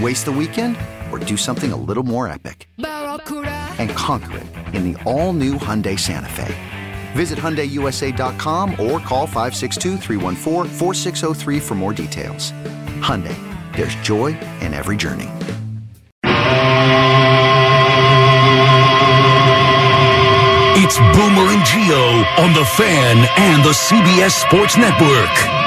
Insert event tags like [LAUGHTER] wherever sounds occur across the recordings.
Waste the weekend or do something a little more epic? And conquer it in the all new Hyundai Santa Fe. Visit HyundaiUSA.com or call 562 for more details. Hyundai, there's joy in every journey. It's Boomer and Geo on the Fan and the CBS Sports Network.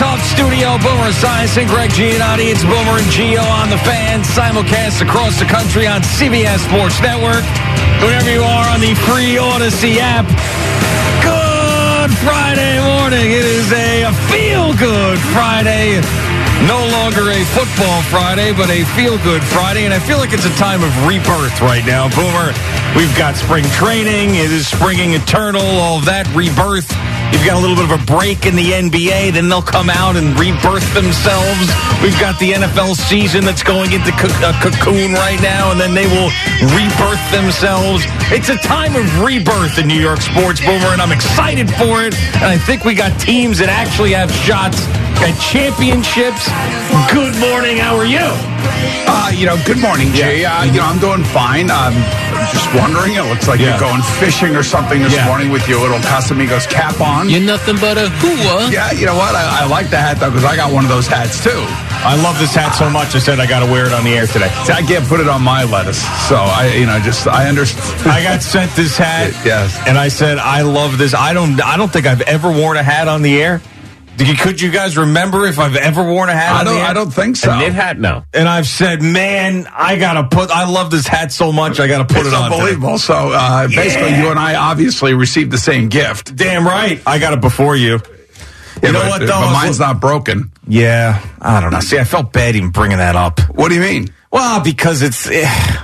Tough Studio. Boomer Esiason, Greg Giannotti. It's Boomer and Geo on the Fan. Simulcast across the country on CBS Sports Network. Whenever you are on the free Audacy app. Good Friday morning. It is a feel good Friday. No longer a football Friday, but a feel good Friday. And I feel like it's a time of rebirth right now. Boomer, we've got spring training. It is springing eternal, all that rebirth. You've got a little bit of a break in the NBA, then they'll come out and rebirth themselves. We've got the NFL season that's going into a uh, cocoon right now, and then they will rebirth themselves. It's a time of rebirth in New York sports, Boomer, and I'm excited for it. And I think we got teams that actually have shots at championships. Good morning. How are you? Uh, you know, good morning, Jay. Uh, you know, I'm doing fine. I'm just wondering, it looks like Yeah. you're going fishing or something this Yeah. morning with your little Casamigos cap on. You're nothing but a hooah. Yeah, you know what? I, I like the hat though because I got one of those hats too. I love this hat so much. I said I got to wear it on the air today. See, I can't put it on my lettuce, so I, you know, just I understand. I got sent this hat. [LAUGHS] Yes. And I said, I love this. I don't I don't think I've ever worn a hat on the air. You- Could you guys remember if I've ever worn a hat I don't. I don't think so. A knit hat? No. And I've said, man, I gotta put. I love this hat so much. I gotta put It's it on. today." unbelievable. So uh, basically, you and I obviously received the same gift. Damn right. I got it before you. You know but, what though? But mine's not broken. Yeah, I don't know. See, I felt bad even bringing that up. What do you mean? Well, because it's. eh.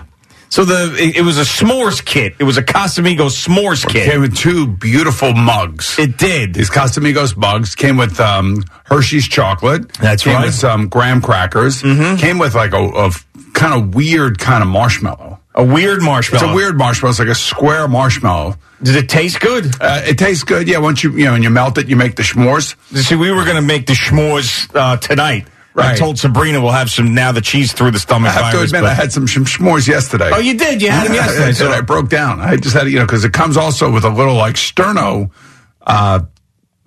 So the it, it was a s'mores kit. It was a Casamigos s'mores kit. Came with two beautiful mugs. It did. These Casamigos mugs came with um, Hershey's chocolate. That's came right. Mm-hmm. with some graham crackers. Came with like a, a kind of weird kind of marshmallow. A weird marshmallow. It's a weird marshmallow. It's like a square marshmallow. Did it taste good? Uh, it tastes good. Yeah, once you you know, when you melt it, you make the s'mores. See, we were going to make the s'mores uh, tonight. I told Sabrina we'll have some now. The cheese through the stomach I have to virus. admit, but- I had some, some s'mores yesterday. oh, you did. You had them I yesterday. did. so- [LAUGHS] I broke down. I just had, you know, because it comes also with a little like sterno uh,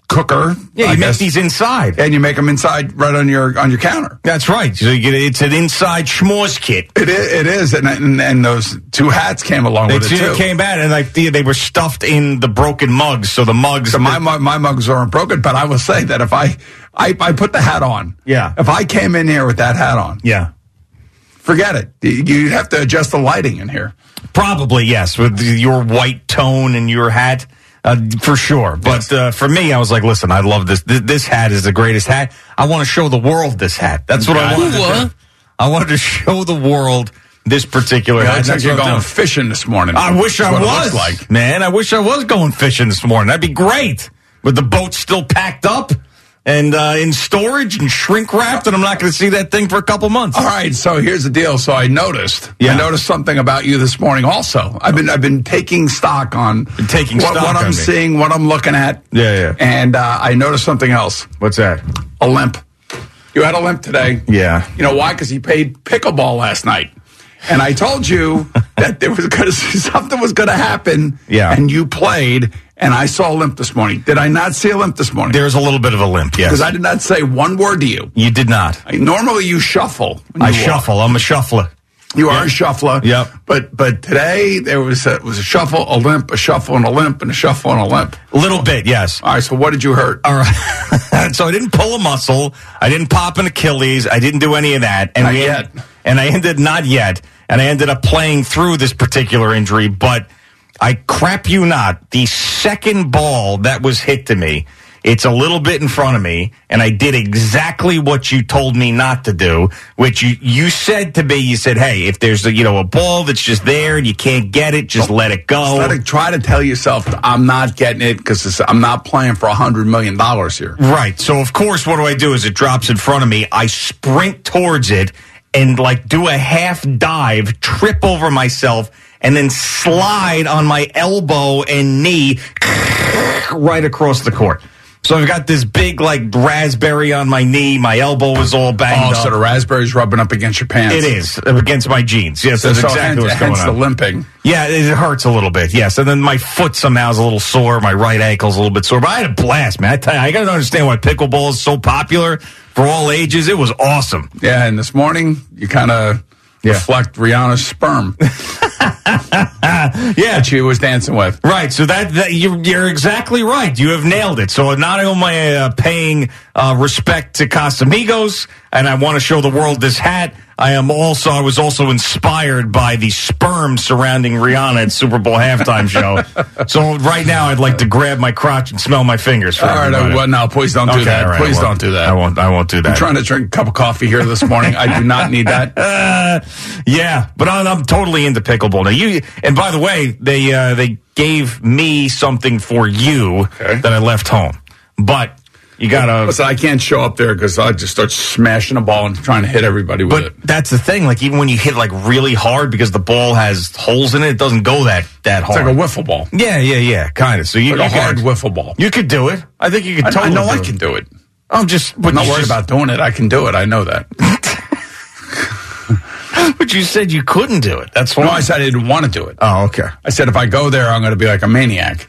cooker. yeah, I you make guess. these inside. and you make them inside right on your on your counter. That's right. So you get it's an inside s'mores kit. It is, it is, and, and and those two hats came along They with it too. came out and like they, they were stuffed in the broken mugs. So the mugs. So my, my my mugs aren't broken, but I will say that if I, I I put the hat on, Yeah. If I came in here with that hat on, yeah, forget it. You- You'd have to adjust the lighting in here. probably yes with your white tone and your hat. Uh, for sure, but uh, for me, I was like, "Listen, I love this. this. This hat is the greatest hat. I want to show the world this hat. That's what I wanted to Ooh-uh. do. I wanted to show the world this particular It hat. looks like That's you're I'm going doing. fishing this morning. I wish I was. like. Man, I wish I was going fishing this morning. That'd be great. With the boat still packed up and uh, in storage and shrink wrapped, and I'm not going to see that thing for a couple months. All right, so here's the deal. So I noticed, Yeah. I noticed something about you this morning. Also, I've been I've been taking stock on taking what, stock what I'm me. seeing, what I'm looking at. Yeah, yeah. And uh, I noticed something else. What's that? A limp. You had a limp today. Yeah. You know why? Because he played pickleball last night. And I told you [LAUGHS] that there was going [LAUGHS] to something was going to happen. Yeah. and you played, and I saw a limp this morning. Did I not see a limp this morning? There's a little bit of a limp, yes. Because I did not say one word to you. you did not. I- Normally, you shuffle. when I walk. shuffle. I'm a shuffler. You are a shuffler. Yep. But but today there was a, was a shuffle, a limp, a shuffle, and a limp, and a shuffle and a limp. A little bit, yes. All right. So what did you hurt? All right. [LAUGHS] so I didn't pull a muscle. I didn't pop an Achilles. I didn't do any of that. And Not we yet. And I ended not yet. And I ended up playing through this particular injury, but I crap you not, the second ball that was hit to me, it's a little bit in front of me, and I did exactly what you told me not to do, which you, you said to me, you said, hey, if there's a, you know, a ball that's just there and you can't get it, just let it go. Let it, try to tell yourself I'm not getting it because I'm not playing for a hundred million dollars here. Right. So of course, what do I do? Is it drops in front of me? I sprint towards it and like do a half dive, trip over myself, and then slide on my elbow and knee right across the court. So I've got this big like raspberry on my knee. My elbow is all banged Oh, banged so up. the raspberry's rubbing up against your pants. it is uh, against my jeans. Yes, So, that's so exactly hence, what's going on. hence the on. limping. Yeah, it hurts a little bit. Yes, and then my foot somehow is a little sore. My right ankle's a little bit sore. But I had a blast, man. I tell you, I got to understand why pickleball is so popular for all ages. It was awesome. Yeah, and this morning you kind of Yeah. reflect Rihanna's sperm [LAUGHS] [LAUGHS] Yeah, that she was dancing with. right. So that, that you're, you're exactly right. You have nailed it. So not only am I uh, paying uh, respect to Casamigos, and I want to show the world this hat. I am also I was also inspired by the sperm surrounding Rihanna at Super Bowl halftime show. [LAUGHS] so right now, I'd like to grab my crotch and smell my fingers. For All right, uh, well, no, please don't do Okay, that. right, I please don't do that. I won't. I won't do that. I'm trying to drink a cup of coffee here this morning. I do not need that. Uh, [LAUGHS] yeah, but I'm, I'm totally into pickleball now. You and by the way, they uh, they gave me something for you Okay. that I left home, but you gotta. Listen, I can't show up there because I just start smashing a ball and trying to hit everybody with But it. that's the thing. Like even when you hit like really hard because the ball has holes in it, it doesn't go that that It's hard. like a wiffle ball. yeah, yeah, yeah, kind of. So you, Like a hard could, wiffle ball. You could do it. I think you could I, I totally. know do I it. can do it. I'm just. But I'm not worried just- about doing it. I can do it. I know that. [LAUGHS] [LAUGHS] But you said you couldn't do it. That's why. No, I said I didn't want to do it. oh, okay. I said if I go there, I'm going to be like a maniac.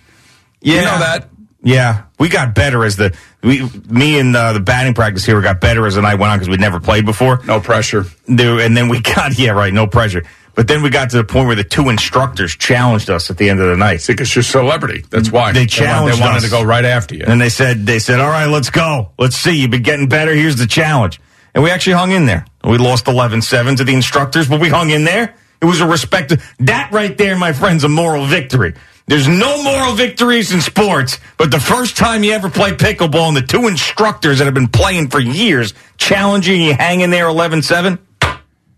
Yeah. You know that? Yeah, we got better as the we, me and uh, the batting practice here got better as the night went on because we'd never played before. No pressure. There, and then we [LAUGHS] got yeah, right, no pressure. But then we got to the point where the two instructors challenged us at the end of the night, Because you're a celebrity. That's why. They wanted- challenged They wanted us. to go right after you. and they said they said, "All right, let's go, let's see. You've been getting better. Here's the challenge." And we actually hung in there. We lost 11-7 to the instructors, but we hung in there. It was a respect. That right there, my friends, a moral victory. There's no moral victories in sports, but the first time you ever play pickleball and the two instructors that have been playing for years challenging you, hanging there 11-7,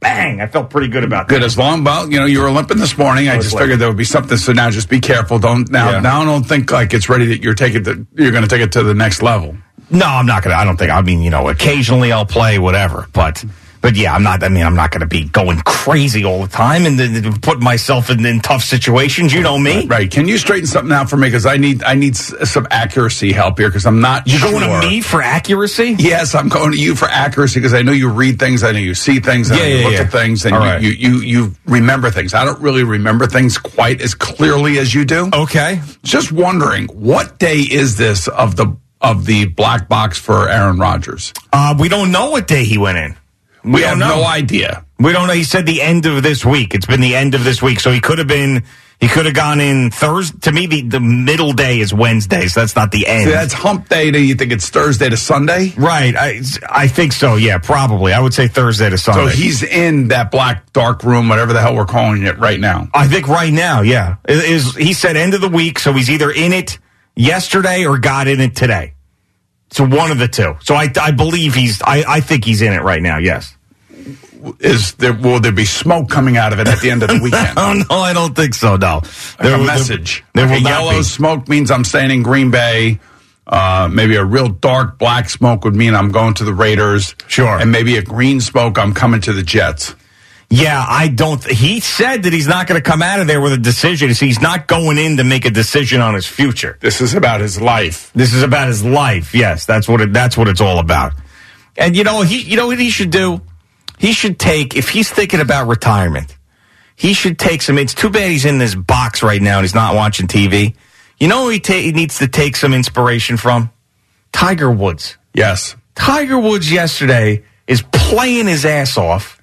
bang, I felt pretty good about that. Good as long. Well, you know, you were limping this morning. I was just limping. figured there would be something. So now, just be careful. Don't now. Yeah. Now, don't think like it's ready that you're taking the. You're going to take it to the next level. No, I'm not gonna. I don't think. I mean, you know, occasionally I'll play whatever, but but yeah, I'm not. I mean, I'm not gonna be going crazy all the time and then put myself in, in tough situations. You know me. Right? Can you straighten something out for me? Because I need. I need s- some accuracy help here. Because I'm not. You're sure. going to me for accuracy? Yes, I'm going to you for accuracy because I know you read things, I know you see things, I know Yeah, you yeah, look yeah. at things, and you, right. you, you you remember things. I don't really remember things quite as clearly as you do. Okay. Just wondering, what day is this of the of the black box for Aaron Rodgers? Uh, we don't know what day he went in. We, We have no idea. We don't know. He said the end of this week. It's been the end of this week, so he could have been. He could have gone in Thursday. To me, the, the middle day is Wednesday, so that's not the end. See, that's hump day. Do you think it's Thursday to Sunday? right. I, I think so. Yeah, probably. I would say Thursday to Sunday. So he's in that black dark room, whatever the hell we're calling it right now. I think right now, yeah. It Is he said end of the week, so he's either in it yesterday or got in it today. So one of the two. So I, I believe he's. I, I think he's in it right now. Yes. Is there will there be smoke coming out of it at the end of the [LAUGHS] weekend? Oh no, I don't think so. No. Like a will- message. There, Like will a yellow be. smoke means I'm staying in Green Bay. Uh, maybe a real dark black smoke would mean I'm going to the Raiders. Sure. And maybe a green smoke, I'm coming to the Jets. Yeah, I don't. He said that he's not going to come out of there with a decision. He's not going in to make a decision on his future. This is about his life. This is about his life. Yes, that's what it, that's what it's all about. And you know, he you know what he should do? He should take if he's thinking about retirement. he should take some. It's too bad he's in this box right now and he's not watching TV. You know who he, ta- he needs to take some inspiration from? Tiger Woods. Yes. Tiger Woods yesterday is playing his ass off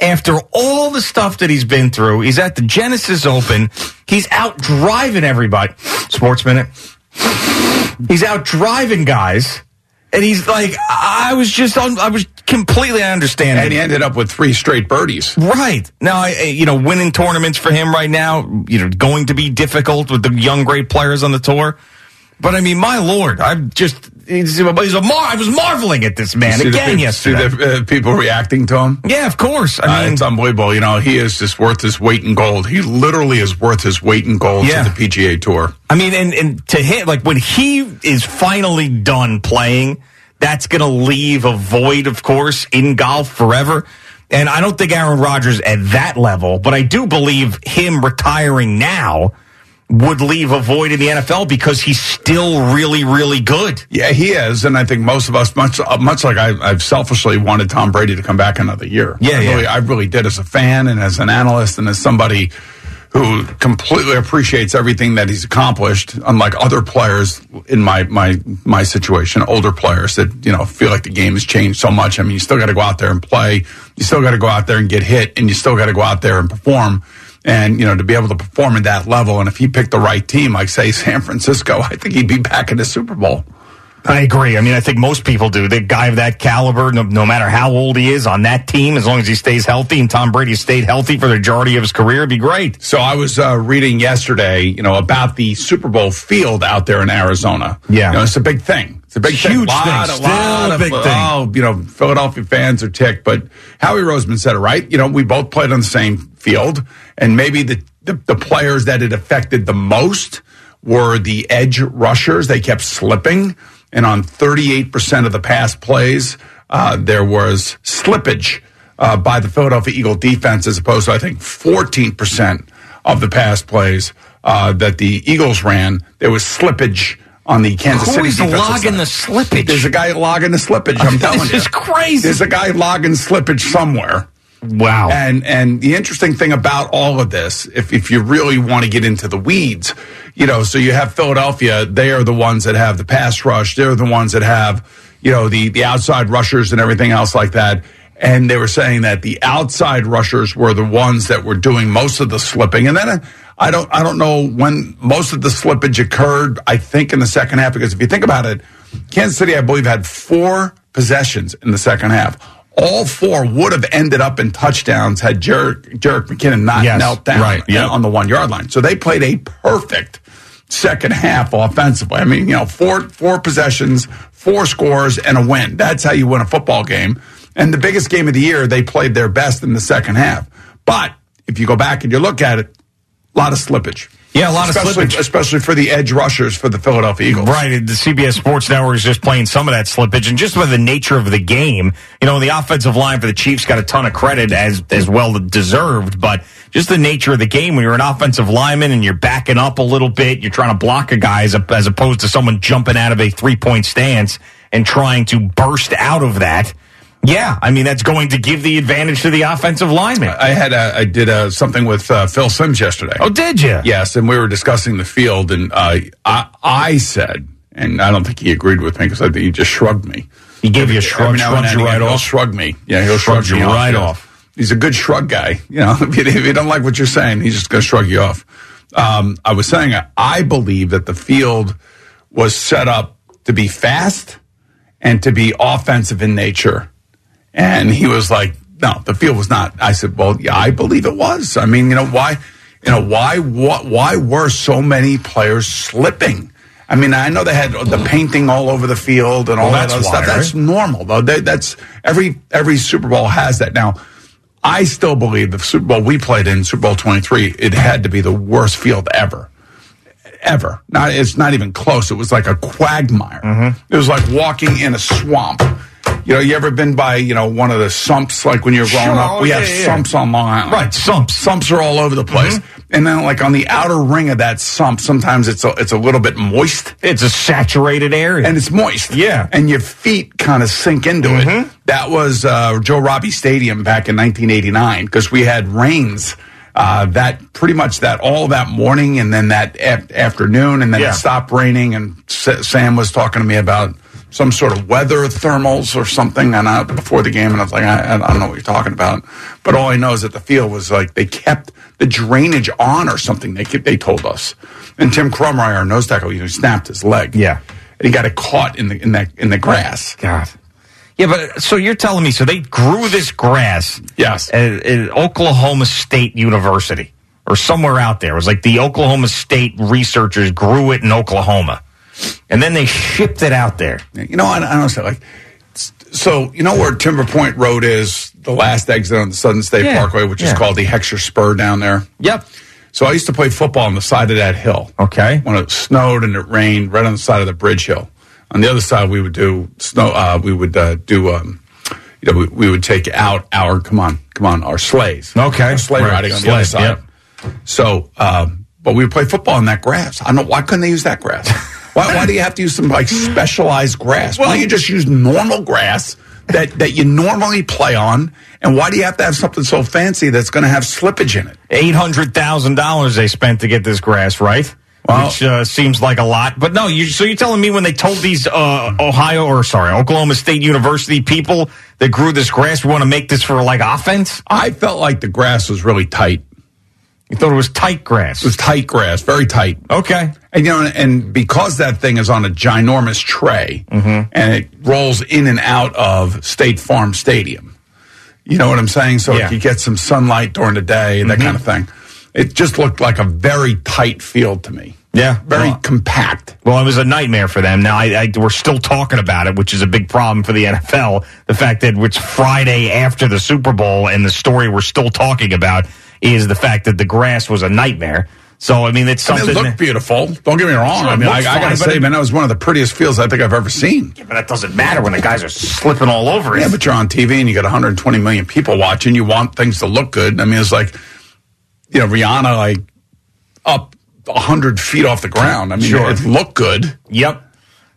after all the stuff that he's been through. He's at the Genesis Open. He's out driving everybody. Sports Minute. He's out driving guys. And he's like, I was just on, I was completely, understanding. And he ended up with three straight birdies. Right. Now, I, you know, winning tournaments for him right now, you know, going to be difficult with the young, great players on the tour. But I mean, my lord, I'm just, he's, he's a mar- I was marveling at this man again peop- yesterday. See the uh, people reacting to him? yeah, of course. I Uh, mean, it's unbelievable. You know, he is just worth his weight in gold. He literally is worth his weight in gold Yeah. to the PGA Tour. I mean, and, and to him, like when he is finally done playing, that's going to leave a void, of course, in golf forever. And I don't think Aaron Rodgers at that level, but I do believe him retiring now would leave a void in the NFL because he's still really, really good. Yeah, he is, and I think most of us, much uh, much like I, I've selfishly wanted Tom Brady to come back another year. Yeah, I yeah. really, I really did as a fan and as an analyst and as somebody who completely appreciates everything that he's accomplished. Unlike other players in my my my situation, older players that you know feel like the game has changed so much. I mean, you still got to go out there and play. You still got to go out there and get hit, and you still got to go out there and perform. And you know to be able to perform at that level, and if he picked the right team, like say San Francisco, [LAUGHS] I think he'd be back in the Super Bowl. I agree. I mean, I think most people do. The guy of that caliber, no, no matter how old he is on that team, as long as he stays healthy, and Tom Brady stayed healthy for the majority of his career, it'd be great. So I was uh, reading yesterday, you know, about the Super Bowl field out there in Arizona. Yeah. you know, it's a big thing. It's a big thing. Huge Lot- thing. a Still lot a of- big thing. Oh, you know, Philadelphia fans are ticked, but Howie Roseman said it right. You know, we both played on the same field, and maybe the the, the players that it affected the most were the edge rushers. They kept slipping, and on 38% of the pass plays, uh, there was slippage uh, by the Philadelphia Eagle defense, as opposed to I think 14% of the pass plays uh, that the Eagles ran. There was slippage on the Kansas Who City is defensive logging the slippage? There's a guy logging the slippage. I'm [LAUGHS] telling This you, this is crazy. There's a guy logging slippage somewhere. Wow. And and the interesting thing about all of this, if if you really want to get into the weeds, you know, so you have Philadelphia, they are the ones that have the pass rush, they're the ones that have, you know, the the outside rushers and everything else like that. And they were saying that the outside rushers were the ones that were doing most of the slipping. And then I don't I don't know when most of the slippage occurred, I think in the second half, because if you think about it, Kansas City, I believe, had four possessions in the second half. All four would have ended up in touchdowns had Jerick, Jerick McKinnon not Yes, knelt down right, yeah. on the one yard line. So they played a perfect second half offensively. I mean, you know, four four possessions, four scores, and a win. That's how you win a football game. And the biggest game of the year, they played their best in the second half. But if you go back and you look at it, a lot of slippage. Yeah, a lot of especially, slippage. especially for the edge rushers for the Philadelphia Eagles. Right, the CBS Sports Network is just playing some of that slippage, and just by the nature of the game, you know, the offensive line for the Chiefs got a ton of credit as as well deserved, but just the nature of the game when you're an offensive lineman and you're backing up a little bit, you're trying to block a guy as, as opposed to someone jumping out of a three point stance and trying to burst out of that. Yeah, I mean that's going to give the advantage to the offensive lineman. I had a, I did a, something with uh, Phil Simms yesterday. oh, did you? Yes, and we were discussing the field, and uh, I, I said, and I don't think he agreed with me because I think he just shrugged me. He gave you a shrug, Every shrugged you right he'll off. Shrug me. Yeah, he'll Shrugged shrug you right yeah. off. He's a good shrug guy. You know, [LAUGHS] if you, if you don't like what you're saying, he's just going to shrug you off. Um, I was saying, I believe that the field was set up to be fast and to be offensive in nature. And he was like, no, the field was not. I said, well, yeah, I believe it was. I mean, you know, why, you know, why, what, why were so many players slipping? I mean, I know they had the painting all over the field and all Well, that other stuff. why, That's normal though. They, that's every, every Super Bowl has that. Now, I still believe the Super Bowl we played in, Super Bowl 23, it had to be the worst field ever ever. Not it's not even close. It was like a quagmire. Mm-hmm. It was like walking in a swamp. You know, you ever been by you know one of the sumps like when you're growing Sure. up? We Yeah, have yeah, sumps on Long Island. Right, sumps. Mm-hmm. Sumps are all over the place. And then like on the outer ring of that sump, sometimes it's a, it's a little bit moist It's a saturated area. and it's moist. Yeah. Mm-hmm. And your feet kind of sink into it. That was uh, Joe Robbie Stadium back in 1989 because we had rains uh, that pretty much that all that morning and then that af- afternoon, and then Yeah. it stopped raining. And S- Sam was talking to me about some sort of weather thermals or something, and I, before the game, and I was like, I, I don't know what you're talking about. But all I know is that the field was like they kept the drainage on or something. They kept, they told us. And Tim Krumrie, our nose tackle, you know, snapped his leg. Yeah. and he got it caught in the in that in the grass. Oh, God. Yeah, but so you're telling me so they grew this grass Yes. at, at Oklahoma State University or somewhere out there. It was like the Oklahoma State researchers grew it in Oklahoma. And then they shipped it out there. You know, I, I don't say like. So you know where Timber Point Road is, the last exit on the Southern State Yeah, Parkway, which yeah. is called the Heckscher Spur down there. Yep. So I used to play football on the side of that hill. Okay. When it snowed and it rained, right on the side of the bridge hill. On the other side, we would do snow. Uh, we would uh, do. Um, you know, we, we would take out our come on, come on, our sleighs. Okay. Our sleigh Right. riding on the other side. So, um, but we would play football on that grass. I don't know why couldn't they use that grass? Why, why do you have to use some like specialized grass? why don't you just use normal grass that that you normally play on? And why do you have to have something so fancy that's going to have slippage in it? Eight hundred thousand dollars they spent to get this grass, right? Well- Which uh, seems like a lot, but no. You, so you're telling me when they told these uh, Ohio or sorry Oklahoma State University people that grew this grass, we want to make this for like offense? I felt like the grass was really tight. You thought it was tight grass? It was tight grass, very tight. okay. And you know, and because that thing is on a ginormous tray mm-hmm. and it rolls in and out of State Farm Stadium, you know what I'm saying? So Yeah. if you get some sunlight during the day and that mm-hmm. kind of thing, it just looked like a very tight field to me. Yeah. Very Well- compact. Well, it was a nightmare for them. Now, I, I, we're still talking about it, which is a big problem for the [LAUGHS] NFL. The fact that it's Friday after the Super Bowl, and the story we're still talking about is the fact that the grass was a nightmare. So, I mean, it's I mean, something. it looked beautiful. Don't get me wrong. Sure, I mean, I, I got to but say, it- man, that was one of the prettiest fields I think I've ever seen. but that doesn't matter when the guys are slipping all over it. Yeah, but you're on TV and you got 120 million people watching. You want things to look good. I mean, it's like, you know, Rihanna like up 100 feet off the ground. I mean, Sure. it looked good. Yep.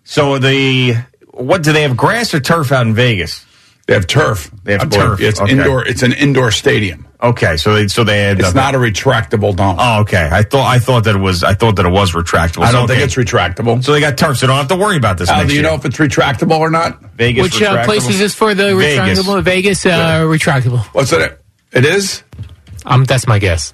So the what do they have grass or turf out in Vegas? They have turf. They have A turf. It's Okay. indoor. It's an indoor stadium. Okay, so they so they had. It's not a retractable dome. Oh, okay. I thought I thought that it was I thought that it was retractable. I don't think okay. it's retractable. So they got turf, so don't have to worry about this. Al, next do you year. know if it's retractable or not? Vegas Which uh, place is this for the Vegas. retractable? Vegas, uh, retractable. What's it? It is. Um, that's my guess.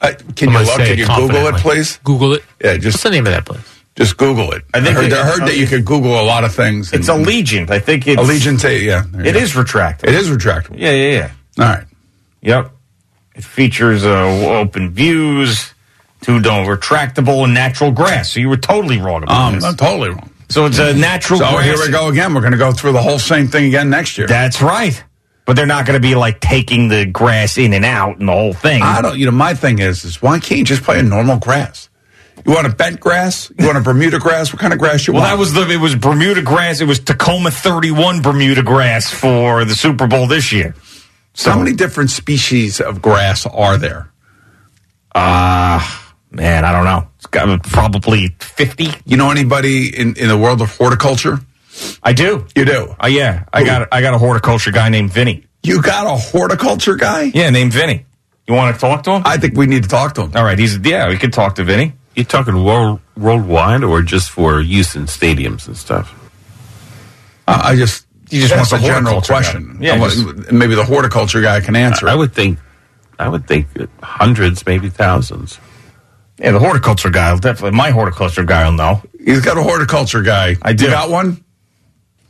Uh, can I'm you look? Can you Google it, please? Google it. Yeah, just What's the name of that place? Just Google it. I, I think heard, it- I heard that you could Google a lot of things. It's and- Allegiant. I think it's Allegiant. Yeah, there you It is retractable. It is retractable. Yeah, yeah, yeah. All right. Yep. It features uh, open views, two dome retractable and natural grass. So you were totally wrong about Um, this. I'm totally wrong. So it's a natural So grass. here we go again. We're going to go through the whole same thing again next year. That's right. But they're not going to be like taking the grass in and out and the whole thing. I don't. You know, my thing is, is why can't you just play a normal grass? You want a bent grass? You want a Bermuda grass? What kind of grass you well, want? Well, that was the it was Bermuda grass. It was Tahoma 31 Bermuda grass for the Super Bowl this year. So how many different species of grass are there? Uh, Man, I don't know. It's got probably 50. You know anybody in, in the world of horticulture? I do. You do. Oh yeah, I got I got a horticulture guy named Vinny. You got a horticulture guy? Yeah, named Vinny. You want to talk to him? I think we need to talk to him. All right, he's yeah. We could talk to Vinny. You talking world worldwide or just for use in stadiums and stuff? Uh, I just you just that's wants a a general horticulture guy. question. Yeah, just- maybe the horticulture guy can answer. I it. would think, I would think hundreds, maybe thousands. Yeah, the horticulture guy. will Definitely, my horticulture guy will know. He's got a horticulture guy. I do. You got one,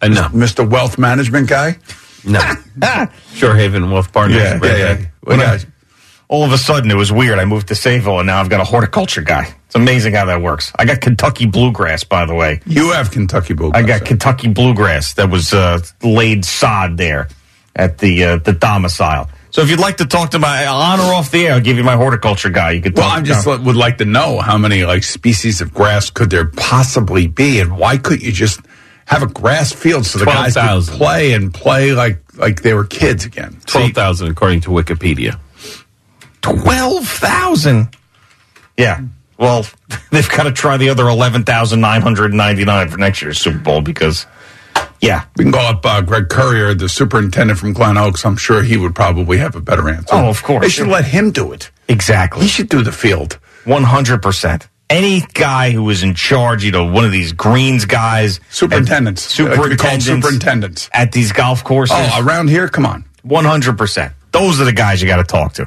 Uh, no, Mr. Wealth Management guy. no. [LAUGHS] Shore Haven Wealth Partners. Yeah, right yeah, yeah. there. We got- All of a sudden, it was weird. I moved to Sayville, and now I've got a horticulture guy. It's amazing how that works. I got Kentucky bluegrass, by the way. You have Kentucky bluegrass. I got Kentucky bluegrass that was uh, laid sod there at the uh, the domicile. So if you'd like to talk to my on or off the air, I'll give you my horticulture guy. You could. Well, I just to. would like to know how many like species of grass could there possibly be, and why couldn't you just have a grass field so the guys could play and play like like they were kids again? Twelve thousand according to Wikipedia. Twelve thousand. Yeah. Well, [LAUGHS] they've got to try the other eleven thousand nine hundred ninety nine for next year's Super Bowl because, yeah. We can call up uh, Greg Courier, the superintendent from Glen Oaks. I'm sure he would probably have a better answer. Oh, of course. They should let him do it. Exactly. He should do the field. 100%. Any guy who is in charge, you know, one of these greens guys, Superintendents. Uh, called superintendents, superintendents. at these golf courses, Oh, around here, come on. 100%. Those are the guys you got to talk to.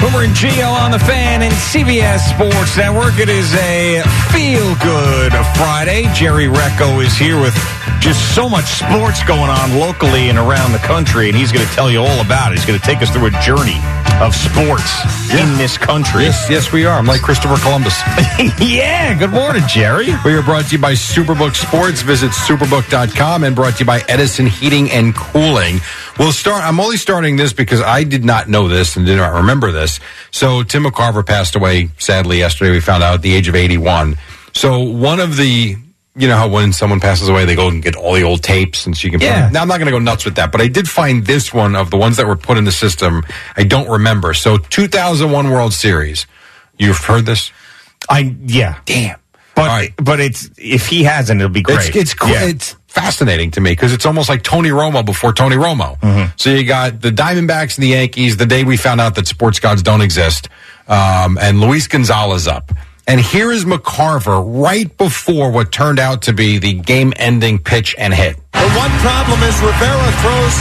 Boomer and Geo on the fan and CBS Sports Network. It is a feel good Friday. Jerry Recco is here with just so much sports going on locally and around the country, and he's going to tell you all about it. He's going to take us through a journey of sports in this country. Yes, yes, we are. I'm like Christopher Columbus. [LAUGHS] yeah, good morning, Jerry. We are brought to you by Superbook Sports. Visit superbook.com and brought to you by Edison Heating and Cooling. We'll start. I'm only starting this because I did not know this and did not remember this. So Tim McCarver passed away sadly yesterday. We found out at the age of 81. So one of the you know how when someone passes away, they go and get all the old tapes, and so you can. Yeah. Now I'm not going to go nuts with that, but I did find this one of the ones that were put in the system. I don't remember. So 2001 World Series. You've heard this? I yeah. Damn. But but it's if he hasn't, it'll be great. It's it's. Yeah. it's fascinating to me because it's almost like Tony Romo before Tony Romo. Mm-hmm. So you got the Diamondbacks and the Yankees. The day we found out that sports gods don't exist, um, and Luis Gonzalez up. And here is McCarver right before what turned out to be the game-ending pitch and hit. The one problem is Rivera throws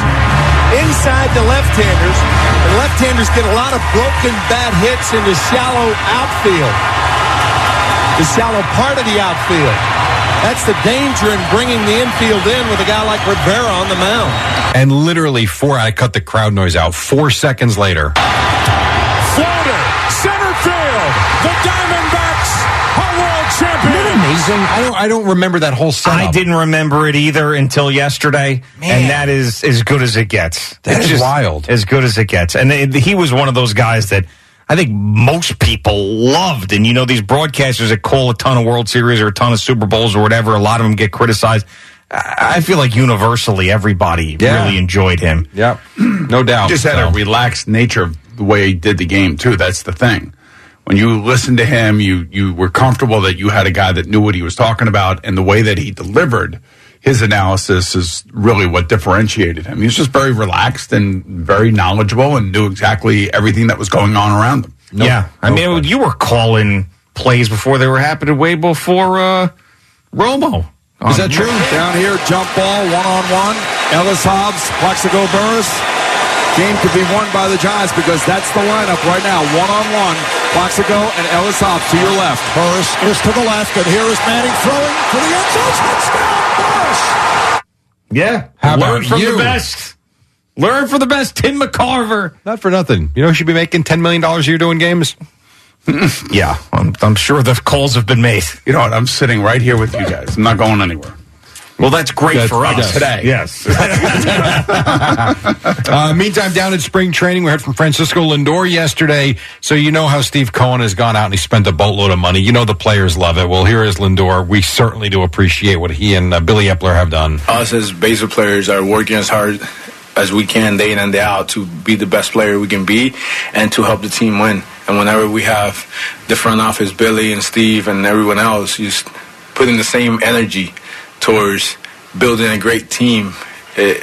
inside the left-handers, The left-handers get a lot of broken bad hits in the shallow outfield, the shallow part of the outfield. That's the danger in bringing the infield in with a guy like Rivera on the mound. And literally four, I cut the crowd noise out. Four seconds later, Floater, center field. The Diamondbacks are world champions. amazing. I don't, I don't remember that whole setup. I didn't remember it either until yesterday, and that is as good as it gets. That It's is wild. As good as it gets. And it, he was one of those guys that I think most people loved. And you know, these broadcasters that call a ton of World Series or a ton of Super Bowls or whatever, a lot of them get criticized. I I feel like universally everybody Yeah. really enjoyed him. Yeah, no doubt. just had So- a relaxed nature of the way he did the game too. That's the thing. When you listened to him, you you were comfortable that you had a guy that knew what he was talking about, and the way that he delivered his analysis is really what differentiated him. He was just very relaxed and very knowledgeable, and knew exactly everything that was going on around him. yeah. I mean, question. you were calling plays before they were happening way before uh, Romo. Is that true? Down here, jump ball, one on one. Ellis Hobbs, Plaxico Burress. Game could be won by the Giants because that's the lineup right now. One on one. Plaxico and Ellis Hobbs to your left. Burress is to the left, and here is Manning throwing for the end zone. Touchdown, Burress! Yeah. How Learn from you? the best. Learn from the best. Tim McCarver. Not for nothing. You know, who should be making $10 million a year doing games. [LAUGHS] Yeah, I'm, I'm sure the calls have been made. You know what? I'm sitting right here with you guys. I'm not going anywhere. Well, that's great That's- for us yes. Today. Yes. [LAUGHS] Uh, meantime, down at spring training, we heard from Francisco Lindor yesterday. So you know how Steve Cohen has gone out and he spent a boatload of money. You know the players love it. Well, here is Lindor. We certainly do appreciate what he and uh, Billy Eppler have done. us as baseball players are working as hard as we can day in and day out to be the best player we can be and to help the team win. And whenever we have the front office, Billy and Steve and everyone else, just putting the same energy towards building a great team, it,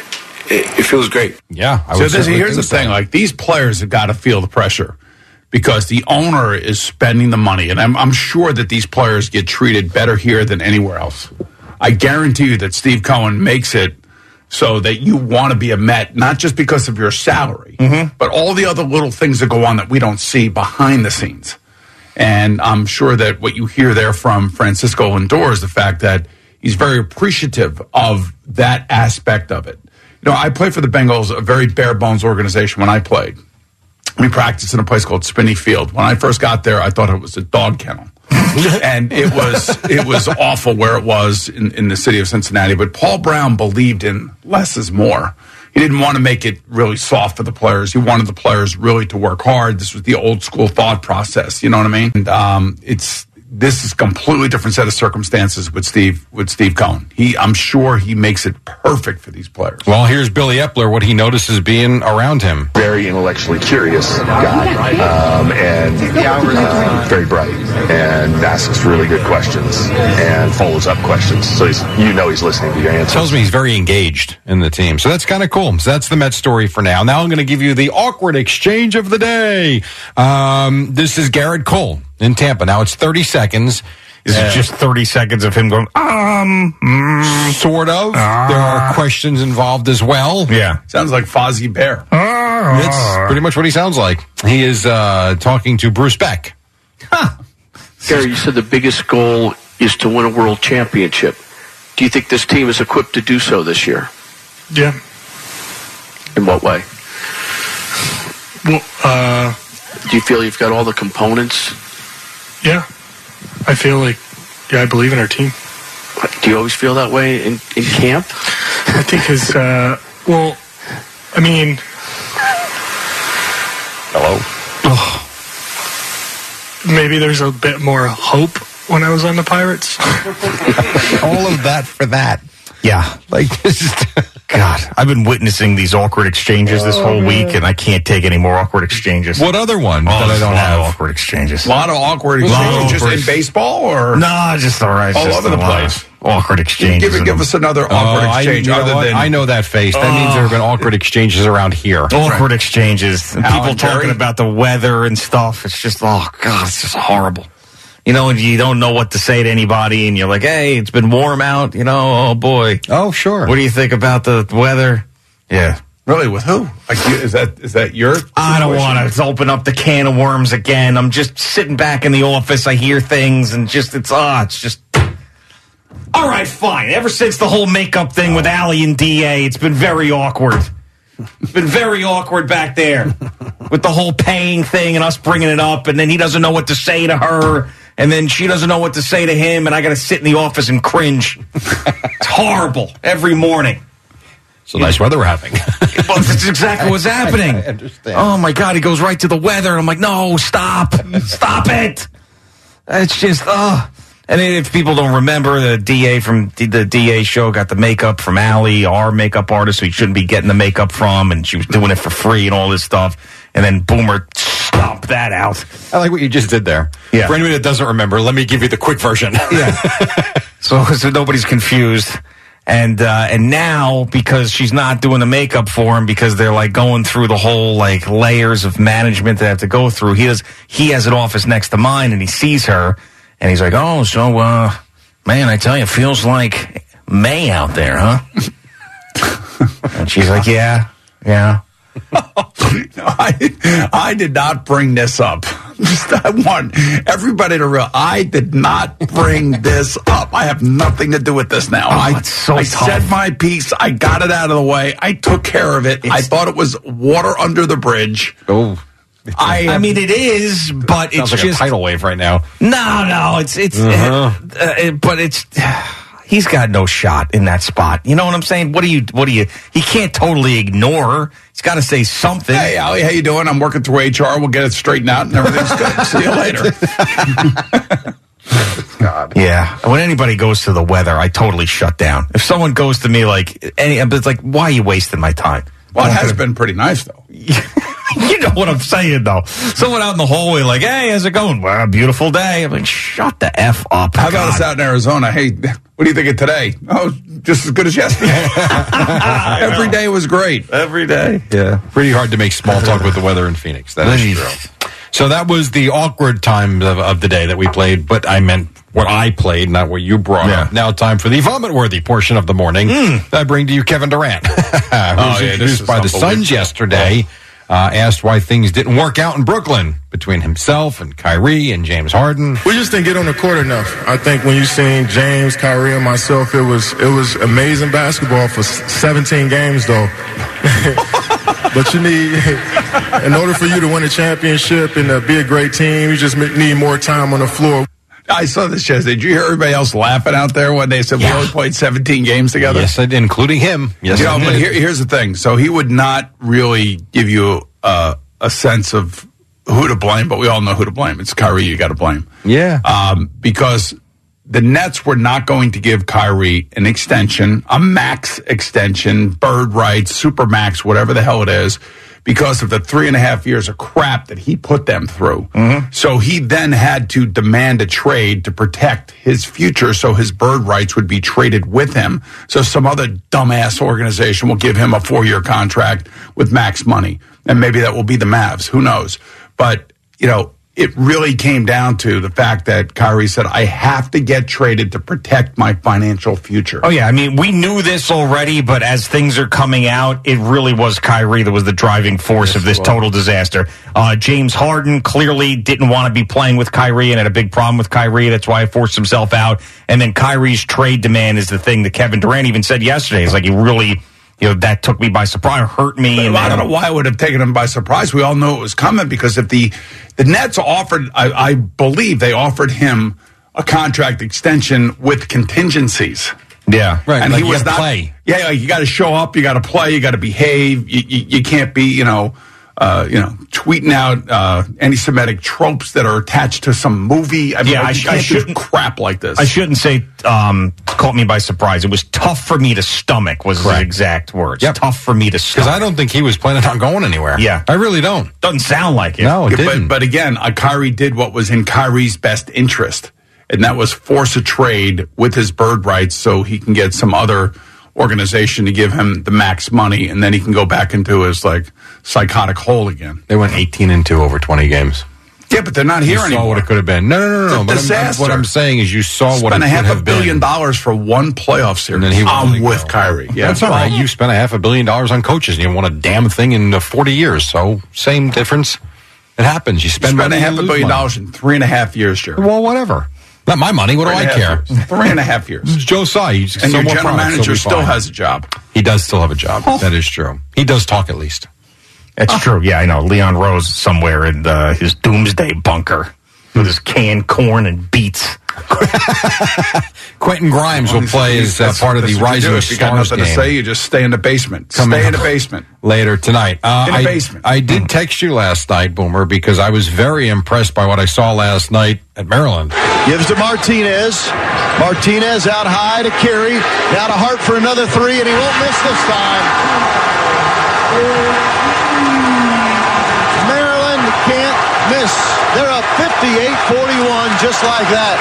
it, it feels great. Yeah. I So this, here's the think so. thing: like these players have got to feel the pressure because the owner is spending the money, and I'm, I'm sure that these players get treated better here than anywhere else. I guarantee you that Steve Cohen makes it so that you want to be a Met, not just because of your salary, mm-hmm. but all the other little things that go on that we don't see behind the scenes. And I'm sure that what you hear there from Francisco Lindor is the fact that he's very appreciative of that aspect of it. You know, I played for the Bengals, a very bare bones organization when I played. We practiced in a place called Spinney Field. When I first got there, I thought it was a dog kennel. [LAUGHS] and it was it was awful where it was in, in the city of Cincinnati. But Paul Brown believed in less is more. He didn't want to make it really soft for the players. He wanted the players really to work hard. This was the old school thought process. You know what I mean? And um, it's this is a completely different set of circumstances with Steve with Steve Cohen. He, I'm sure, he makes it perfect for these players. Well, here's Billy Eppler, what he notices being around him. very intellectually curious guy um, and uh, very bright and asks really good questions and follows up questions. So he's, you know he's listening to your answers. Tells me he's very engaged in the team. So that's kind of cool. So that's the Met story for now. Now I'm going to give you the awkward exchange of the day. Um, this is Gerrit Cole in Tampa. Now it's 30 seconds. Is it just 30 seconds of him going, um, mm, Sort of. there are questions involved as well. yeah. Sounds like Fozzie Bear. That's pretty much what he sounds like. He is uh, talking to Bruce Beck. Gary, you said the biggest goal is to win a world championship. Do you think this team is equipped to do so this year? Yeah. In what way? Well, uh, Do you feel you've got all the components? Yeah. I feel like, yeah, I believe in our team. Do you always feel that way in, in camp? I think his, uh, well, I mean, Hello? Oh. maybe there's a bit more hope when I was on the Pirates. [LAUGHS] All of that for that. Yeah. Like, [LAUGHS] this is. God, I've been witnessing these awkward exchanges this whole oh, week, and I can't take any more awkward exchanges. What other one Oh, that I don't a lot have? of awkward exchanges. A lot of awkward exchanges just awkward- in baseball or No, just all right. all just over a the lot place. Awkward exchanges. Give, give us another Oh, awkward I, exchange you know other what? than I know that face. That means there have been oh. awkward exchanges around here. awkward exchanges. And Al people and Jerry? talking about the weather and stuff. It's just, oh, God, it's just horrible. You know, and you don't know what to say to anybody, and you're like, hey, it's been warm out, you know, oh boy. Oh, sure. What do you think about the weather? Yeah. really with who? Like, is that is that your? I don't want to open up the can of worms again. I'm just sitting back in the office. I hear things and just, it's, ah, it's just. All right, fine. Ever since the whole makeup thing with Allie and DA, it's been very awkward. It's been very awkward back there with the whole paying thing and us bringing it up, and then he doesn't know what to say to her, and then she doesn't know what to say to him, and I got to sit in the office and cringe. [LAUGHS] it's horrible every morning. So nice weather we're having. [LAUGHS] Well, that's exactly what's [LAUGHS] happening. I understand. Oh my God, he goes right to the weather. And I'm like, no, stop, stop it. It's just, uh And if people don't remember, the DA from the- the DA show got the makeup from Allie, our makeup artist, who he shouldn't be getting the makeup from, and she was doing it for free and all this stuff. And then Boomer stomped that out. I like what you just did there. Yeah. For anybody that doesn't remember, let me give you the quick version. [LAUGHS] Yeah. [LAUGHS] so, so nobody's confused. And uh, and now because she's not doing the makeup for him because they're like going through the whole like layers of management they have to go through. He does he has an office next to mine and he sees her and he's like, oh, so uh, man, I tell you, it feels like May out there, huh? [LAUGHS] and she's like, yeah, yeah. [LAUGHS] I, I did not bring this up. [LAUGHS] Just, I want everybody to realize I did not bring this up. I have nothing to do with this now. I, so I tough. said my piece. I got it out of the way. I took care of it. I thought it was water under the bridge. Oh. I, I mean, it is, but it's like just a tidal wave right now. No, no, it's it's, Uh-huh. uh, uh, but it's. [SIGHS] He's got no shot in that spot. You know what I'm saying? What do you? What do you? He can't totally ignore. He's got to say something. Hey, Ali, how you doing? I'm working through HR. We'll get it straightened out and everything's good. [LAUGHS] See you later. God. [LAUGHS] Yeah. When anybody goes to the weather, I totally shut down. If someone goes to me like any, it's like, why are you wasting my time? Well, it has been pretty nice though. [LAUGHS] you know what I'm saying, though. Someone out in the hallway, like, hey, how's it going? Well, beautiful day. I'm like, shut the f up. How about us out in Arizona? Hey, what do you think of today? Oh, just as good as yesterday. [LAUGHS] [LAUGHS] Every day was great. Every day. Yeah. Pretty hard to make small talk with the weather in Phoenix. That is true. So that was the awkward time of, of the day that we played, but I meant what I played, not what you brought up. Now time for the vomit-worthy portion of the morning. I bring to you Kevin Durant, [LAUGHS] who was Hmm. Oh, yeah, introduced by the Suns yesterday. Uh, asked why things didn't work out in Brooklyn between himself and Kyrie and James Harden. We just didn't get on the court enough. I think when you seen James, Kyrie, and myself, it was it was amazing basketball for 17 games, though. [LAUGHS] but you need, [LAUGHS] in order for you to win a championship and uh, be a great team, you just need more time on the floor. I saw this yesterday. Did you hear everybody else laughing out there when they said we only played 17 games together? Yes, I did, including him. Yes, you know, but here, here's the thing. So he would not really give you uh, a sense of who to blame, but we all know who to blame. It's Kyrie you got to blame. Yeah. Um, because the Nets were not going to give Kyrie an extension, a max extension, bird rights, super max, whatever the hell it is, because of the three and a half years of crap that he put them through. Mm-hmm. So he then had to demand a trade to protect his future so his bird rights would be traded with him. So some other dumbass organization will give him a four year contract with max money. And maybe that will be the Mavs. Who knows? But, you know, it really came down to the fact that Kyrie said, I have to get traded to protect my financial future. Oh yeah, I mean we knew this already, but as things are coming out, it really was Kyrie that was the driving force of this total disaster. Uh, James Harden clearly didn't want to be playing with Kyrie and had a big problem with Kyrie. That's why he forced himself out. And then Kyrie's trade demand is the thing that Kevin Durant even said yesterday. It's like he really, you know, that took me by surprise, hurt me. And I don't know why it would have taken him by surprise. We all knew it was coming because if the the Nets offered, I, I believe they offered him a contract extension with contingencies. Yeah, Right, And like he you was gotta not. play. Yeah, like you got to show up, you got to play, you got to behave. You, you, you can't be, you know, uh, you know, tweeting out uh, anti-Semitic tropes that are attached to some movie. I mean, Yeah, I you I can't do shouldn't- crap like this. I shouldn't say um, caught me by surprise. It was tough for me to stomach. Was his exact words. Yep. Tough for me to Because. I don't think he was planning on going anywhere. Yeah. I really don't. Doesn't sound like it. No, it Yeah, didn't. But, but again, Kyrie did what was in Kyrie's best interest, and that was force a trade with his bird rights so he can get some other organization to give him the max money, and then he can go back into his like psychotic hole again. they went 18 and 2 over 20 games. Yeah, but they're not You here saw anymore. what it could have been. No, no, no, no. But I'm- I'm- disaster. what I'm saying is you saw what Spent it a half a billion been. dollars for one playoff series. And then he I'm with go. Kyrie. Yeah, That's all right. You spent a half a billion dollars on coaches and you won a damn thing in uh, 40 years. So same difference. It happens. You spend spent money, a half a billion money. dollars in three and a half years, Jerry. Well, whatever. Not my money. What do I care? years. Three and a half years. Joe Tsai. And your general products, manager still has a job. He does still have a job. That is true. He does talk at least. It's true. Yeah, I know. Leon Rose somewhere in uh, his doomsday bunker with his canned corn and beets. [LAUGHS] Quentin Grimes will play as uh, part of the that's what you Rising do. If you got nothing game. to say, you just stay in the basement. Coming stay in up. the basement. later tonight. Uh, In the I, basement. I did text you last night, Boomer, because I was very impressed by what I saw last night at Maryland. Gives to Martinez. Martinez out high to Carey. Now to Hart for another three, and he won't miss this time. Maryland can't miss. They're up 58-41 just like that.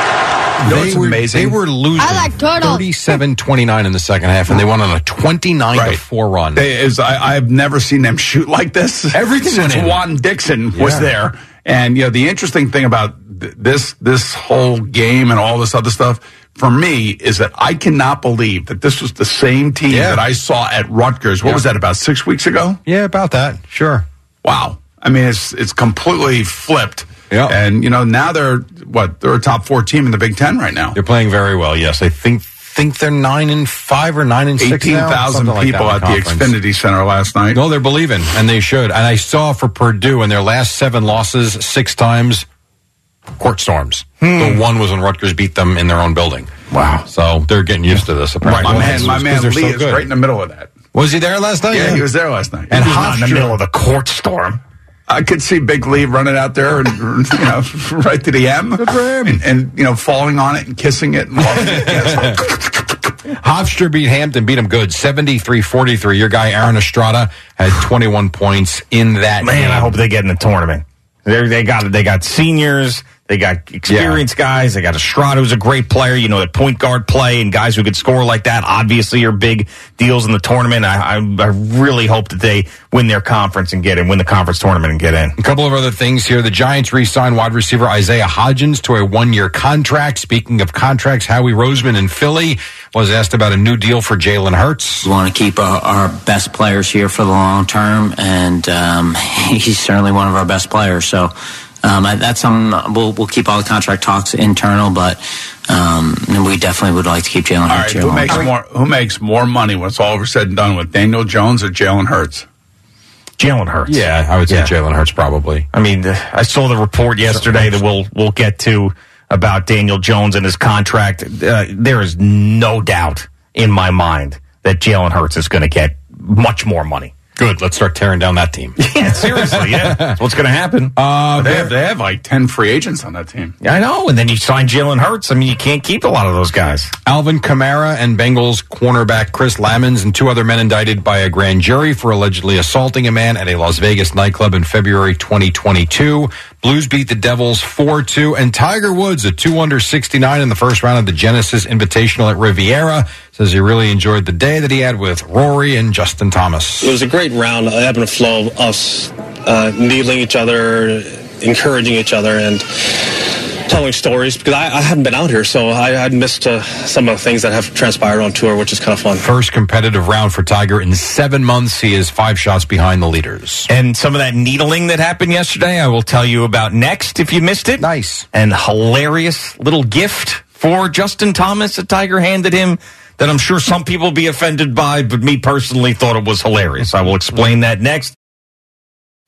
You know they what's were, amazing? They were losing I like 37-29 in the second half, and they went on a 29 to Right. 4 run. They, is, I, I've never seen them shoot like this. [LAUGHS] Everything since. Juan Dixon was Yeah. there. And you know, the interesting thing about th- this this whole game and all this other stuff for me is that I cannot believe that this was the same team Yeah. that I saw at Rutgers. What Yeah. was that about six weeks ago? Yeah, about that. Sure. Wow. I mean, it's it's completely flipped. Yeah. And you know, now they're what? They're a top four team in the Big Ten right now. They're playing very well. Yes, I think think they're nine and five or nine and six. Eighteen like people at the conference. Xfinity Center last night. No, they're believing, and they should. And I saw for Purdue in their last seven losses, six times court storms. Hmm. The one was when Rutgers beat them in their own building. Wow. So they're getting used to this. Right, Apparently, my man, my man Lee so is right in the middle of that. Was he there last night? Yeah, he was there last night. And not in the middle of the court storm. I could see Big Lee running out there and you know [LAUGHS] right to the M, And, and you know falling on it and kissing it and loving it. Yes. [LAUGHS] Hofstra beat Hampton, beat him good, 73-43. Your guy, Aaron Estrada, had 21 points in that Man, game. I hope they get in the tournament. They they got they got seniors, they got experienced guys, they got Estrada who's a great player. You know that point guard play and guys who could score like that. Obviously, are big deals in the tournament. I, I I really hope that they win their conference and get in, win the conference tournament and get in. A couple of other things here. The Giants re-signed wide receiver Isaiah Hodgins to a one-year contract. Speaking of contracts, Howie Roseman in Philly was asked about a new deal for Jalen Hurts. We want to keep our, our best players here for the long term, and um, [LAUGHS] he's certainly one of our best players. So um, that's something we'll, we'll keep all the contract talks internal, but um, we definitely would like to keep Jalen All Hurts right, who makes term. more? Who makes more money when it's all over said and done with Daniel Jones or Jalen Hurts? Jalen Hurts. Yeah, I would say Yeah. Jalen Hurts probably. I mean, the- I saw the report yesterday that we'll we'll get to about Daniel Jones and his contract. Uh, there is no doubt in my mind that Jalen Hurts is going to get much more money. Good. Let's start tearing down that team. [LAUGHS] Yeah, seriously, yeah. That's [LAUGHS] what's going to happen. Uh, They have, they have like ten free agents on that team. Yeah, I know. And then you sign Jalen Hurts. I mean, you can't keep a lot of those guys. Alvin Kamara and Bengals cornerback Chris Lammons and two other men indicted by a grand jury for allegedly assaulting a man at a Las Vegas nightclub in February 2022. Blues beat the Devils 4-2 and Tiger Woods, a 2 under 69 in the first round of the Genesis Invitational at Riviera, says he really enjoyed the day that he had with Rory and Justin Thomas. It was a great round, uh, ebb and flow of us uh, needling each other, encouraging each other, and telling stories because I, I haven't been out here, so I, I'd missed uh, some of the things that have transpired on tour, which is kind of fun. First competitive round for Tiger in seven months. He is five shots behind the leaders. And some of that needling that happened yesterday, I will tell you about next if you missed it. Nice. And hilarious little gift for Justin Thomas that Tiger handed him that I'm sure some people will be offended by, but me personally thought it was hilarious. I will explain that next.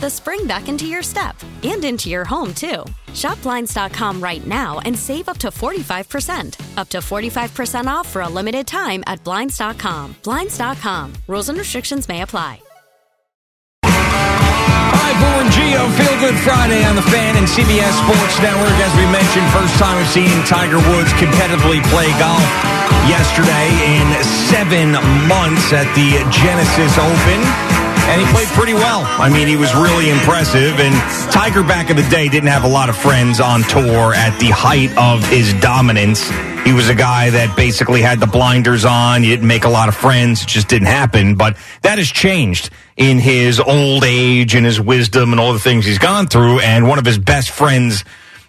the spring back into your step and into your home, too. Shop Blinds.com right now and save up to 45%. Up to 45% off for a limited time at Blinds.com. Blinds.com. Rules and restrictions may apply. Right, Boomer and Gio, Feel Good Friday on the Fan and CBS Sports Network. As we mentioned, first time we've seen Tiger Woods competitively play golf yesterday in seven months at the Genesis Open. And he played pretty well. I mean, he was really impressive. And Tiger back in the day didn't have a lot of friends on tour at the height of his dominance. He was a guy that basically had the blinders on. He didn't make a lot of friends. It just didn't happen. But that has changed in his old age and his wisdom and all the things he's gone through. And one of his best friends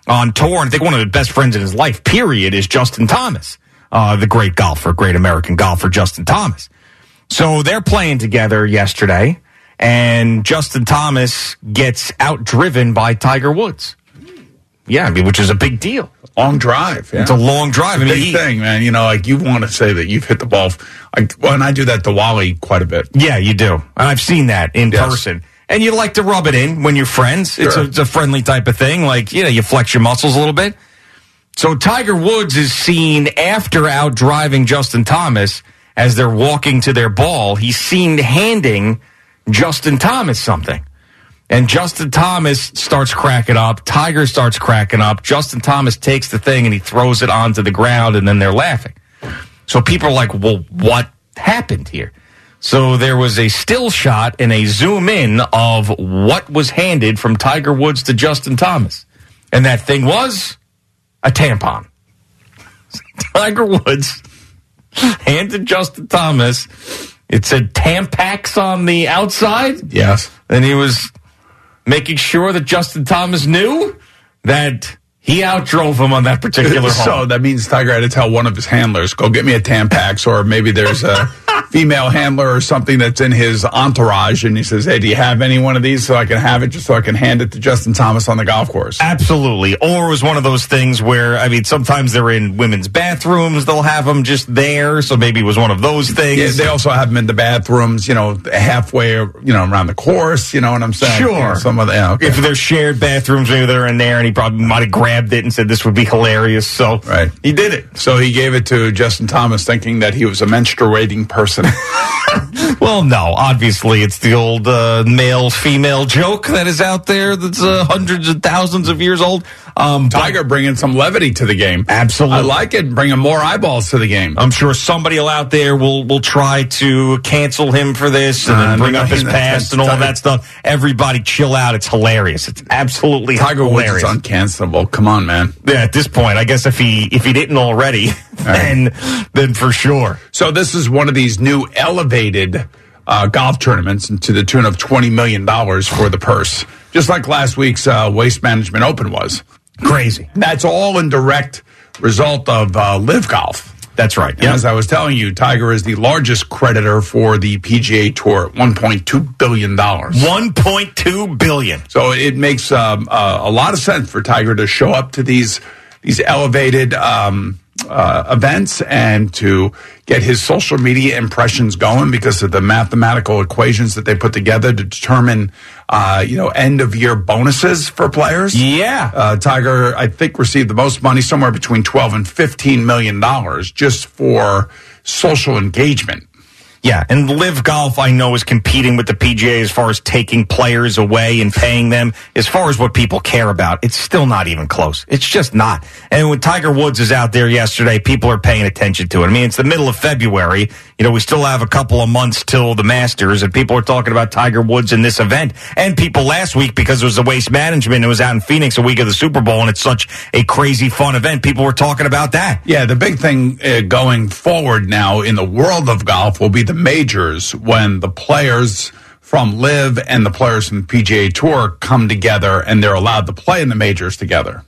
on tour, and I think one of the best friends in his life, period, is Justin Thomas, uh, the great golfer, great American golfer, Justin Thomas. So they're playing together yesterday, and Justin Thomas gets outdriven by Tiger Woods. Yeah, I mean, which is a big deal. Long drive. Yeah. It's a long drive. It's a I mean, big he- thing, man. You know, like you want to say that you've hit the ball. Like, well, and I do that to Wally quite a bit. Yeah, you do. And I've seen that in person. And you like to rub it in when you're friends. It's, a, it's a friendly type of thing. Like, you know, you flex your muscles a little bit. So Tiger Woods is seen after out driving Justin Thomas as they're walking to their ball. He's seen handing Justin Thomas something. And Justin Thomas starts cracking up. Tiger starts cracking up. Justin Thomas takes the thing and he throws it onto the ground and then they're laughing. So people are like, well, what happened here? So there was a still shot and a zoom in of what was handed from Tiger Woods to Justin Thomas. And that thing was a tampon. [LAUGHS] Tiger Woods [LAUGHS] handed Justin Thomas. It said Tampax on the outside. Yes. And he was making sure that Justin Thomas knew that he outdrove him on that particular [LAUGHS] hole. So that means Tiger had to tell one of his handlers, go get me a Tampax, or maybe there's a female handler or something that's in his entourage. And he says, hey, do you have any one of these so I can have it just so I can hand it to Justin Thomas on the golf course? Absolutely. Or it was one of those things where, I mean, sometimes they're in women's bathrooms, they'll have them just there. So maybe it was one of those things. Yeah, they also have them in the bathrooms, you know, halfway, you know, around the course. You know what I'm saying? Sure. You know, some of the, yeah, okay. If they're shared bathrooms, maybe they're in there and he probably might have grabbed it and said this would be hilarious. So right. he did it. So he gave it to Justin Thomas thinking that he was a menstruating person. [LAUGHS] Well, no, obviously it's the old uh, male female joke that is out there that's uh, hundreds of thousands of years old. Um, but- Tiger bringing some levity to the game. Absolutely. I like it, bringing more eyeballs to the game. I'm sure somebody out there will will try to cancel him for this and Uh, then bring up his past and all Tiger- that stuff. Everybody chill out. It's hilarious. It's absolutely Tiger Woods hilarious. is uncancelable. Come on, man. yeah, at this point, I guess if he if he didn't already, [LAUGHS] then then for sure. So this is one of these new elevated uh, golf tournaments to the tune of $20 million for the purse, just like last week's uh, Waste Management Open was. Crazy. That's all in direct result of uh, LIV Golf. That's right. And as I was telling you, Tiger is the largest creditor for the PGA Tour, $1.2 billion. One point two billion. So it makes um, uh, a lot of sense for Tiger to show up to these these elevated um, uh, events and to get his social media impressions going because of the mathematical equations that they put together to determine, uh, you know, end of year bonuses for players. Yeah. Uh, Tiger, I think, received the most money, somewhere between twelve and fifteen million dollars, just for social engagement. Yeah, and LIV Golf, I know, is competing with the PGA as far as taking players away and paying them. As far as what people care about, it's still not even close. It's just not. And when Tiger Woods is out there yesterday, people are paying attention to it. I mean, it's the middle of February. You know, we still have a couple of months till the Masters, and people are talking about Tiger Woods in this event. And people last week, because it was the Waste Management, it was out in Phoenix a week of the Super Bowl, and it's such a crazy fun event. People were talking about that. Yeah, the big thing uh, going forward now in the world of golf will be the majors when the players from LIV and the players from the PGA Tour come together and they're allowed to play in the majors together.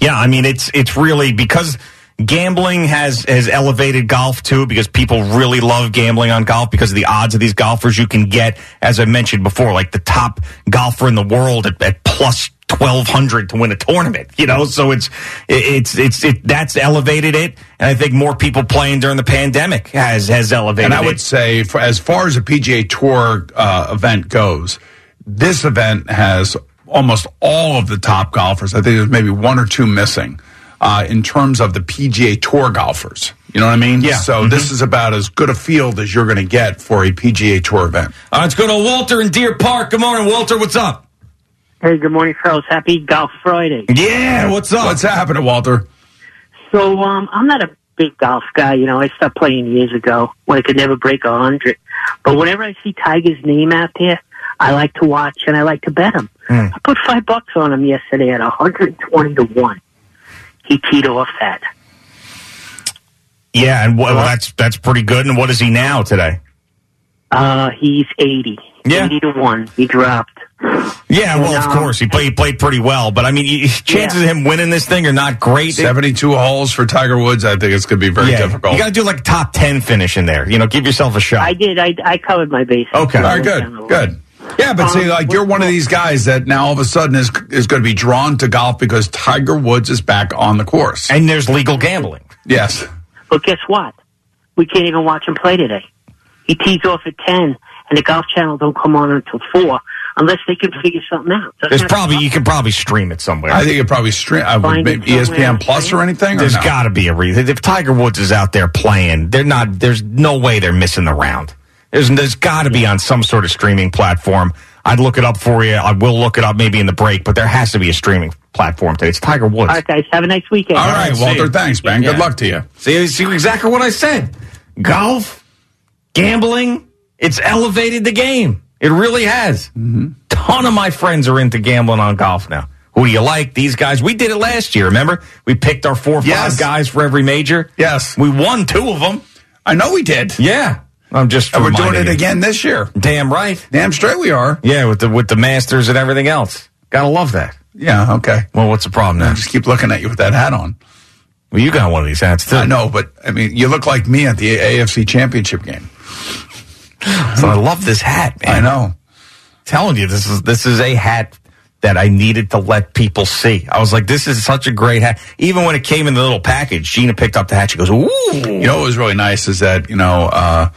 Yeah, I mean it's it's really because gambling has has elevated golf too because people really love gambling on golf because of the odds of these golfers you can get as I mentioned before like the top golfer in the world at, at plus 1200 to win a tournament you know so it's it's it's it that's elevated it and I think more people playing during the pandemic has has elevated And I it. would say, for, as far as a PGA Tour uh, event goes, this event has almost all of the top golfers. I think there's maybe one or two missing uh, in terms of the PGA Tour golfers. You know what I mean? Yeah. So this is about as good a field as you're going to get for a PGA Tour event. Uh, let's go to Walter in Deer Park. Good morning, Walter. What's up? Hey, good morning, fellas. Happy Golf Friday. Yeah, what's up? What's happening, Walter? So, um, I'm not a big golf guy. You know, I stopped playing years ago when I could never break a hundred. But whenever I see Tiger's name out there, I like to watch and I like to bet him. Hmm. I put five bucks on him yesterday at 120 to one. He teed off that. Yeah, and well, that's that's pretty good. And what is he now today? Uh, he's 80. Yeah. 80 to one. He dropped. Yeah, well, of And, um, course he played he played pretty well, but I mean, you- chances of him winning this thing are not great. 72 holes for Tiger Woods. I think it's going to be very Yeah, difficult. You got to do like a top ten finish in there. You know, give yourself a shot. I did. I, I covered my bases. Okay. All right, good. Good. Yeah, but see, Um, like you're one of these guys that now all of a sudden is is going to be drawn to golf because Tiger Woods is back on the course. And there's legal gambling. Yes. But guess what? We can't even watch him play today. He tees off at 10, and the Golf Channel don't come on until 4 unless they can figure something out. Doesn't There's probably you can probably stream it somewhere. I think it probably stream uh, Find maybe it somewhere ESPN Plus or anything. or There's no? got to be a reason. If Tiger Woods is out there playing, they're not. There's no way they're missing the round. There's there's got to be on some sort of streaming platform. I'd look it up for you. I will look it up maybe in the break, but there has to be a streaming platform today. It's Tiger Woods. All right, guys. Have a nice weekend. All right, see Walter. you. Thanks, man. Good Yeah. luck to you. See, see exactly what I said. Golf, gambling, it's elevated the game. It really has. Mm-hmm. Ton of my friends are into gambling on golf now. Who do you like? These guys. We did it last year. Remember? We picked our four or five guys for every major. Yes. We won two of them. I know we did. Yeah. I'm just. And we're doing it you. again this year. Damn right. Damn straight we are. Yeah, with the with the Masters and everything else. Gotta love that. Yeah. Okay. Well, what's the problem I now? just keep looking at you with that hat on. Well, you got one of these hats too. I know, but I mean, you look like me at the AFC Championship game. So I love this hat, man. I know. telling you, this is this is a hat that I needed to let people see. I was like, this is such a great hat. Even when it came in the little package, Gina picked up the hat. She goes, "Ooh!" You know what was really nice is that, you know, uh,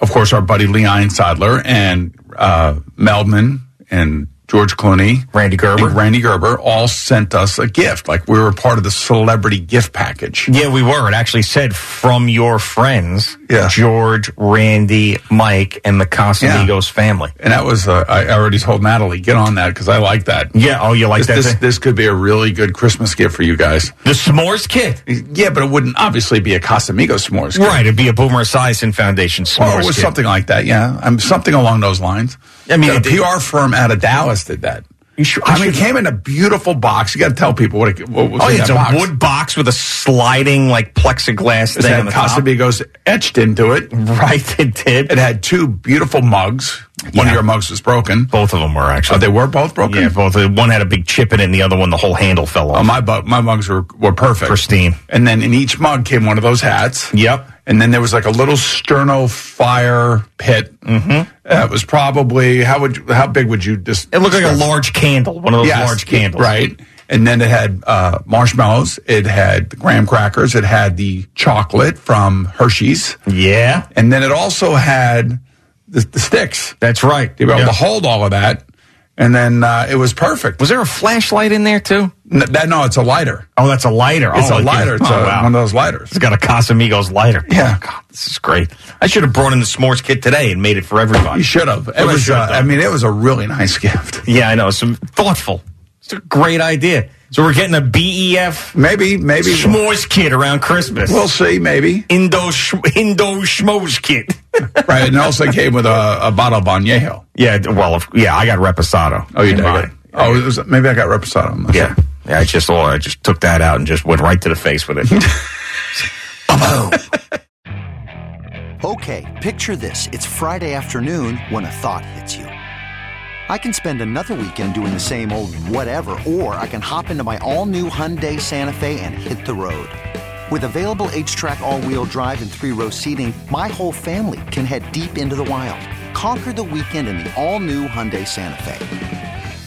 of course, our buddy Lee Einsidler and uh, Meldman and George Clooney, Rande Gerber. Rande Gerber all sent us a gift. Like we were part of the celebrity gift package. Yeah, we were. It actually said from your friends, Yeah. George, Rande, Mike, and the Casamigos family. And that was, uh, I already told Natalie, get on that because I like that. Yeah. Oh, you like This, that? this, this could be a really good Christmas gift for you guys. the s'mores kit. Yeah, but it wouldn't obviously be a Casamigos s'mores. kit. Right. It'd be a Boomer Esiason Foundation s'mores Well, it was kit. something like that. Yeah, um, something along those lines. I mean, a PR firm out of Dallas did that. Should- I mean, it came in a beautiful box. You got to tell people what, it, what was Oh, yeah, it's a box. wood box with a sliding like plexiglass It thing had on the top. Casamigos etched into it. [LAUGHS] Right, it did. It had two beautiful mugs. One Yeah. of your mugs was broken. Both of them were actually. Oh, they were both broken. Yeah, both. One had a big chip in it, and the other one, the whole handle fell oh, off. Oh, my bu- my mugs were were perfect, Pristine. And then in each mug came one of those hats. Yep. And then there was like a little sterno fire pit. Mm-hmm. That was probably how would you, how big would you just? It looked like a large candle, one of those Yes, large candles. right? And then it had uh, marshmallows. It had the graham crackers. It had the chocolate from Hershey's, Yeah, and then it also had the, the sticks. that's right. To be able Yeah. to hold all of that, and then uh, it was perfect. Was there a flashlight in there too? N- that no, it's a lighter. Oh, that's a lighter. It's oh, a lighter. It's Oh, a, wow. one of those lighters. It's got a Casamigos lighter. Yeah. Oh, God, this is great. I should have brought in the s'mores kit today and made it for everybody. You should have. It What I was. Uh, I mean, it was a really nice gift. Yeah, I know. Some thoughtful. It's a great idea. So we're getting a BEF Maybe, maybe s'mores kit around Christmas. we'll see. Maybe Indo sh- Indo schmoes kit. [LAUGHS] right. And also came with a, a bottle of Añejo. yeah, well, if- yeah, I got reposado. Oh, you did. Oh, it was, maybe I got Reposado. Yeah. sure. Yeah, I just oh, I just took that out and just went right to the face with it. [LAUGHS] Okay, picture this. It's Friday afternoon when a thought hits you. I can spend another weekend doing the same old whatever, or I can hop into my all new Hyundai Santa Fe and hit the road. With available HTRAC, all wheel drive, and three row seating, my whole family can head deep into the wild. Conquer the weekend in the all new Hyundai Santa Fe.